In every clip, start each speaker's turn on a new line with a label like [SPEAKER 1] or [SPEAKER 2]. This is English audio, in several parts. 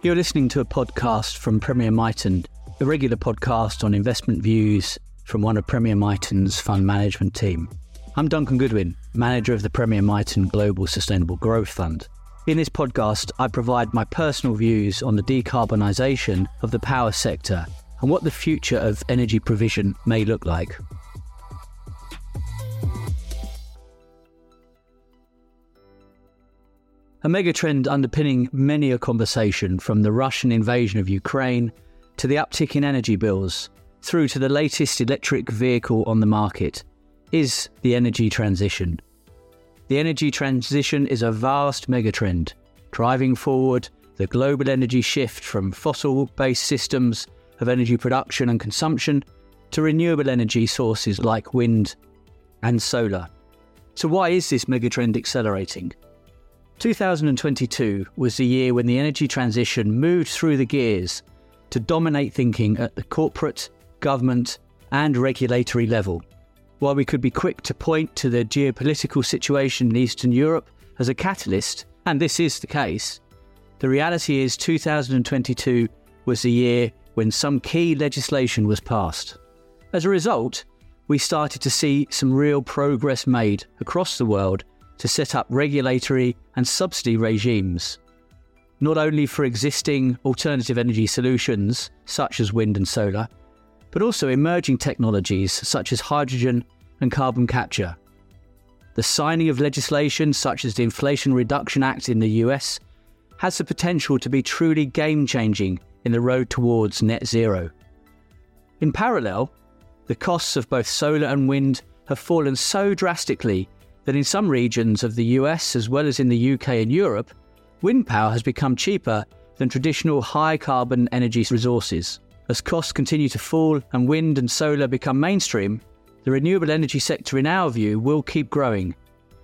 [SPEAKER 1] You're listening to a podcast from Premier Miton, a regular podcast on investment views from one of Premier Miton's fund management team. I'm Duncan Goodwin, manager of the Premier Miton Global Sustainable Growth Fund. In this podcast, I provide my personal views on the decarbonisation of the power sector and what the future of energy provision may look like. A megatrend underpinning many a conversation from the Russian invasion of Ukraine to the uptick in energy bills through to the latest electric vehicle on the market is the energy transition. The energy transition is a vast megatrend, driving forward the global energy shift from fossil based systems of energy production and consumption to renewable energy sources like wind and solar. So, why is this megatrend accelerating? 2022 was the year when the energy transition moved through the gears to dominate thinking at the corporate, government, and regulatory level. While we could be quick to point to the geopolitical situation in Eastern Europe as a catalyst, and this is the case, the reality is 2022 was the year when some key legislation was passed. As a result, we started to see some real progress made across the world to set up regulatory and subsidy regimes, not only for existing alternative energy solutions such as wind and solar, but also emerging technologies such as hydrogen and carbon capture. The signing of legislation such as the Inflation Reduction Act in the US has the potential to be truly game changing in the road towards net zero. In parallel, the costs of both solar and wind have fallen so drastically that in some regions of the US, as well as in the UK and Europe, wind power has become cheaper than traditional high carbon energy resources. As costs continue to fall and wind and solar become mainstream, the renewable energy sector, in our view, will keep growing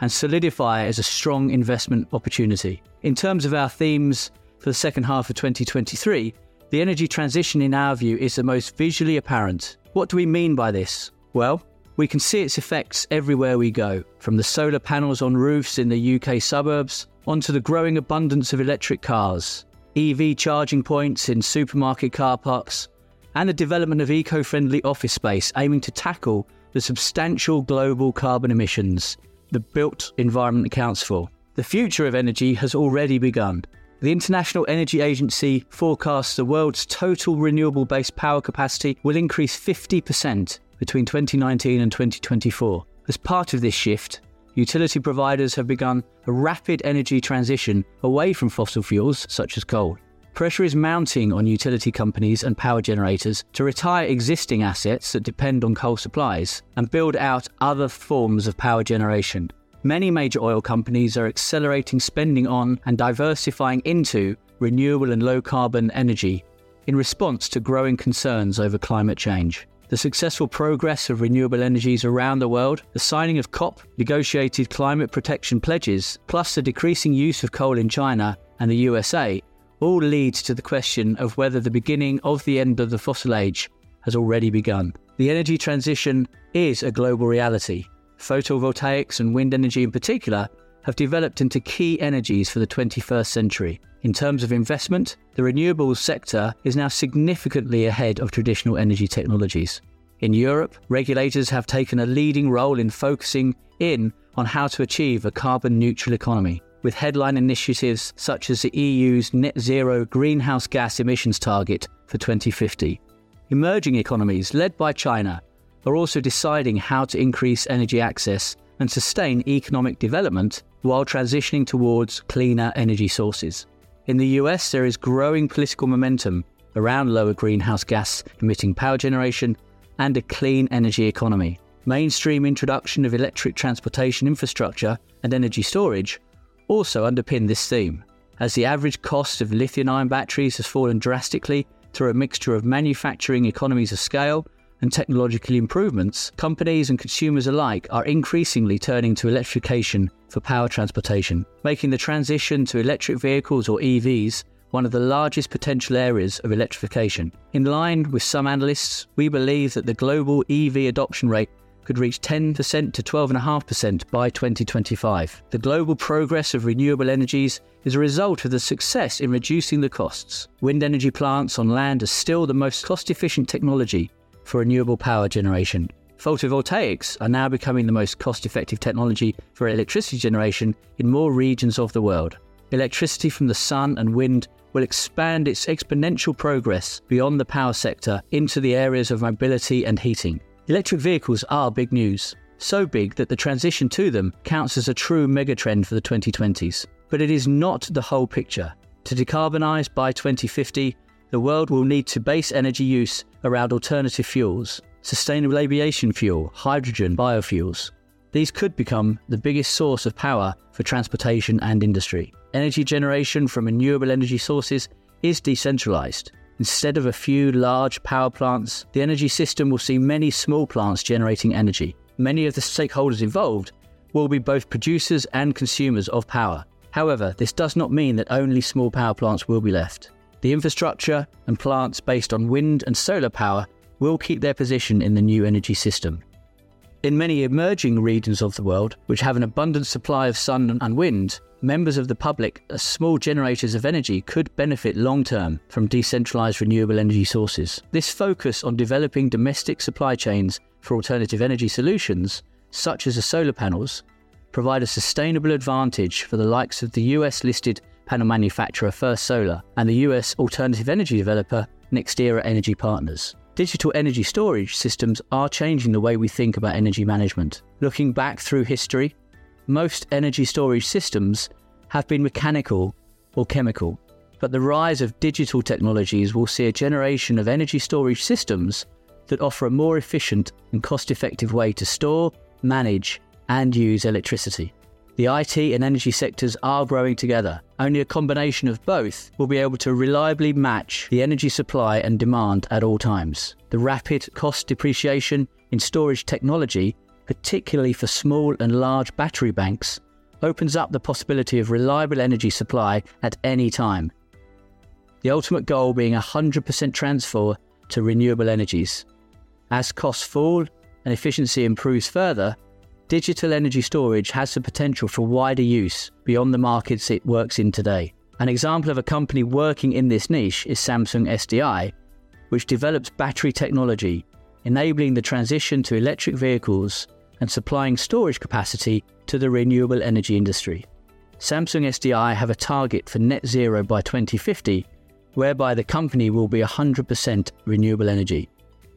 [SPEAKER 1] and solidify as a strong investment opportunity. In terms of our themes for the second half of 2023, the energy transition, in our view, is the most visually apparent. What do we mean by this? Well, we can see its effects everywhere we go, from the solar panels on roofs in the UK suburbs, onto the growing abundance of electric cars, EV charging points in supermarket car parks, and the development of eco friendly office space aiming to tackle the substantial global carbon emissions the built environment accounts for. The future of energy has already begun. The International Energy Agency forecasts the world's total renewable based power capacity will increase 50% between 2019 and 2024. As part of this shift, utility providers have begun a rapid energy transition away from fossil fuels such as coal. Pressure is mounting on utility companies and power generators to retire existing assets that depend on coal supplies and build out other forms of power generation. Many major oil companies are accelerating spending on and diversifying into renewable and low carbon energy in response to growing concerns over climate change the successful progress of renewable energies around the world, the signing of COP negotiated climate protection pledges, plus the decreasing use of coal in China and the USA, all leads to the question of whether the beginning of the end of the fossil age has already begun. The energy transition is a global reality. Photovoltaics and wind energy in particular have developed into key energies for the 21st century. In terms of investment, the renewables sector is now significantly ahead of traditional energy technologies. In Europe, regulators have taken a leading role in focusing in on how to achieve a carbon neutral economy, with headline initiatives such as the EU's net zero greenhouse gas emissions target for 2050. Emerging economies, led by China, are also deciding how to increase energy access and sustain economic development while transitioning towards cleaner energy sources. In the US, there is growing political momentum around lower greenhouse gas emitting power generation and a clean energy economy. Mainstream introduction of electric transportation infrastructure and energy storage also underpin this theme. As the average cost of lithium ion batteries has fallen drastically through a mixture of manufacturing economies of scale and technological improvements, companies and consumers alike are increasingly turning to electrification for power transportation, making the transition to electric vehicles or EVs one of the largest potential areas of electrification. In line with some analysts, we believe that the global EV adoption rate could reach 10% to 12.5% by 2025. The global progress of renewable energies is a result of the success in reducing the costs. Wind energy plants on land are still the most cost efficient technology for renewable power generation. Photovoltaics are now becoming the most cost effective technology for electricity generation in more regions of the world. Electricity from the sun and wind will expand its exponential progress beyond the power sector into the areas of mobility and heating. Electric vehicles are big news, so big that the transition to them counts as a true megatrend for the 2020s. But it is not the whole picture. To decarbonise by 2050, the world will need to base energy use around alternative fuels, sustainable aviation fuel, hydrogen, biofuels. These could become the biggest source of power for transportation and industry. Energy generation from renewable energy sources is decentralised. Instead of a few large power plants, the energy system will see many small plants generating energy. Many of the stakeholders involved will be both producers and consumers of power. However, this does not mean that only small power plants will be left. The infrastructure and plants based on wind and solar power will keep their position in the new energy system. In many emerging regions of the world, which have an abundant supply of sun and wind, members of the public as small generators of energy could benefit long term from decentralized renewable energy sources. This focus on developing domestic supply chains for alternative energy solutions, such as the solar panels, provide a sustainable advantage for the likes of the US listed panel manufacturer First Solar and the US alternative energy developer NextEra Energy Partners. Digital energy storage systems are changing the way we think about energy management. Looking back through history, most energy storage systems have been mechanical or chemical, but the rise of digital technologies will see a generation of energy storage systems that offer a more efficient and cost effective way to store, manage, and use electricity. The IT and energy sectors are growing together. Only a combination of both will be able to reliably match the energy supply and demand at all times. The rapid cost depreciation in storage technology particularly for small and large battery banks, opens up the possibility of reliable energy supply at any time. The ultimate goal being 100% transfer to renewable energies. As costs fall and efficiency improves further, digital energy storage has the potential for wider use beyond the markets it works in today. An example of a company working in this niche is Samsung SDI, which develops battery technology enabling the transition to electric vehicles and supplying storage capacity to the renewable energy industry. Samsung SDI have a target for net zero by 2050, whereby the company will be 100% renewable energy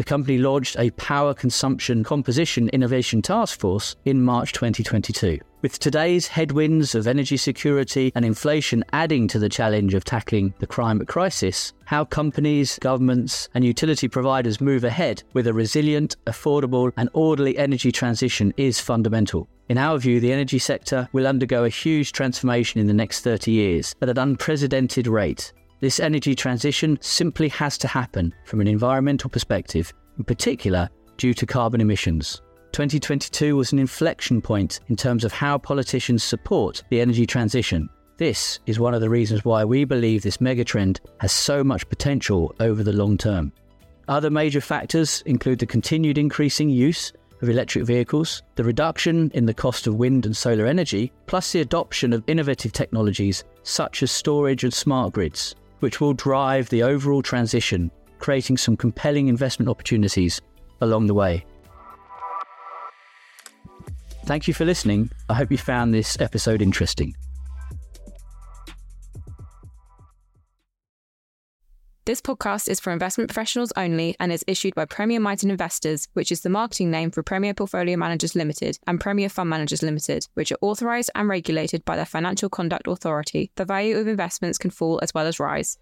[SPEAKER 1] the company launched a Power Consumption Composition Innovation Task Force in March 2022. With today's headwinds of energy security and inflation adding to the challenge of tackling the climate crisis, how companies, governments, and utility providers move ahead with a resilient, affordable, and orderly energy transition is fundamental. In our view, the energy sector will undergo a huge transformation in the next 30 years at an unprecedented rate, this energy transition simply has to happen from an environmental perspective, in particular due to carbon emissions. 2022 was an inflection point in terms of how politicians support the energy transition. This is one of the reasons why we believe this megatrend has so much potential over the long term. Other major factors include the continued increasing use of electric vehicles, the reduction in the cost of wind and solar energy, plus the adoption of innovative technologies such as storage and smart grids which will drive the overall transition, creating some compelling investment opportunities along the way. Thank you for listening. I hope you found this episode interesting.
[SPEAKER 2] This podcast is for investment professionals only and is issued by Premier Miton Investors, which is the marketing name for Premier Portfolio Managers Limited and Premier Fund Managers Limited, which are authorised and regulated by the Financial Conduct Authority. The value of investments can fall as well as rise.